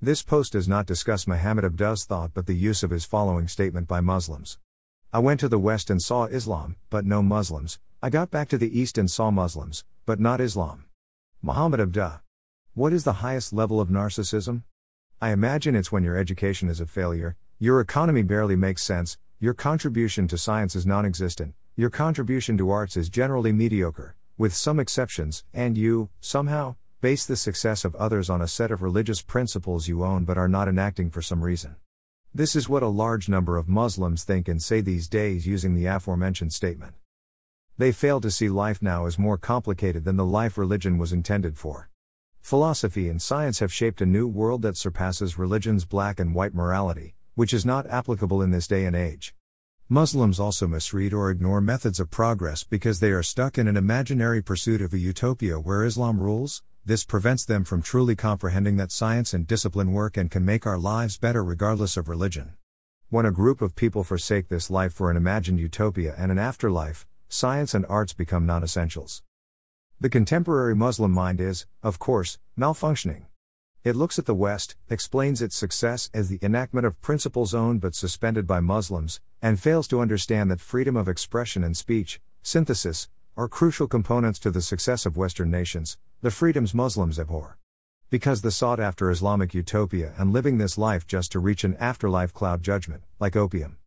This post does not discuss Muhammad Abduh's thought but the use of his following statement by Muslims. I went to the West and saw Islam, but no Muslims. I got back to the East and saw Muslims, but not Islam. Muhammad Abduh. What is the highest level of narcissism? I imagine it's when your education is a failure, your economy barely makes sense, your contribution to science is non existent, your contribution to arts is generally mediocre, with some exceptions, and you, somehow, base the success of others on a set of religious principles you own but are not enacting for some reason. This is what a large number of Muslims think and say these days using the aforementioned statement. They fail to see life now as more complicated than the life religion was intended for. Philosophy and science have shaped a new world that surpasses religion's black and white morality, which is not applicable in this day and age. Muslims also misread or ignore methods of progress because they are stuck in an imaginary pursuit of a utopia where Islam rules, this prevents them from truly comprehending that science and discipline work and can make our lives better regardless of religion. When a group of people forsake this life for an imagined utopia and an afterlife, science and arts become non essentials. The contemporary Muslim mind is, of course, malfunctioning. It looks at the West, explains its success as the enactment of principles owned but suspended by Muslims, and fails to understand that freedom of expression and speech, synthesis, are crucial components to the success of Western nations, the freedoms Muslims abhor. Because the sought after Islamic utopia and living this life just to reach an afterlife cloud judgment, like opium.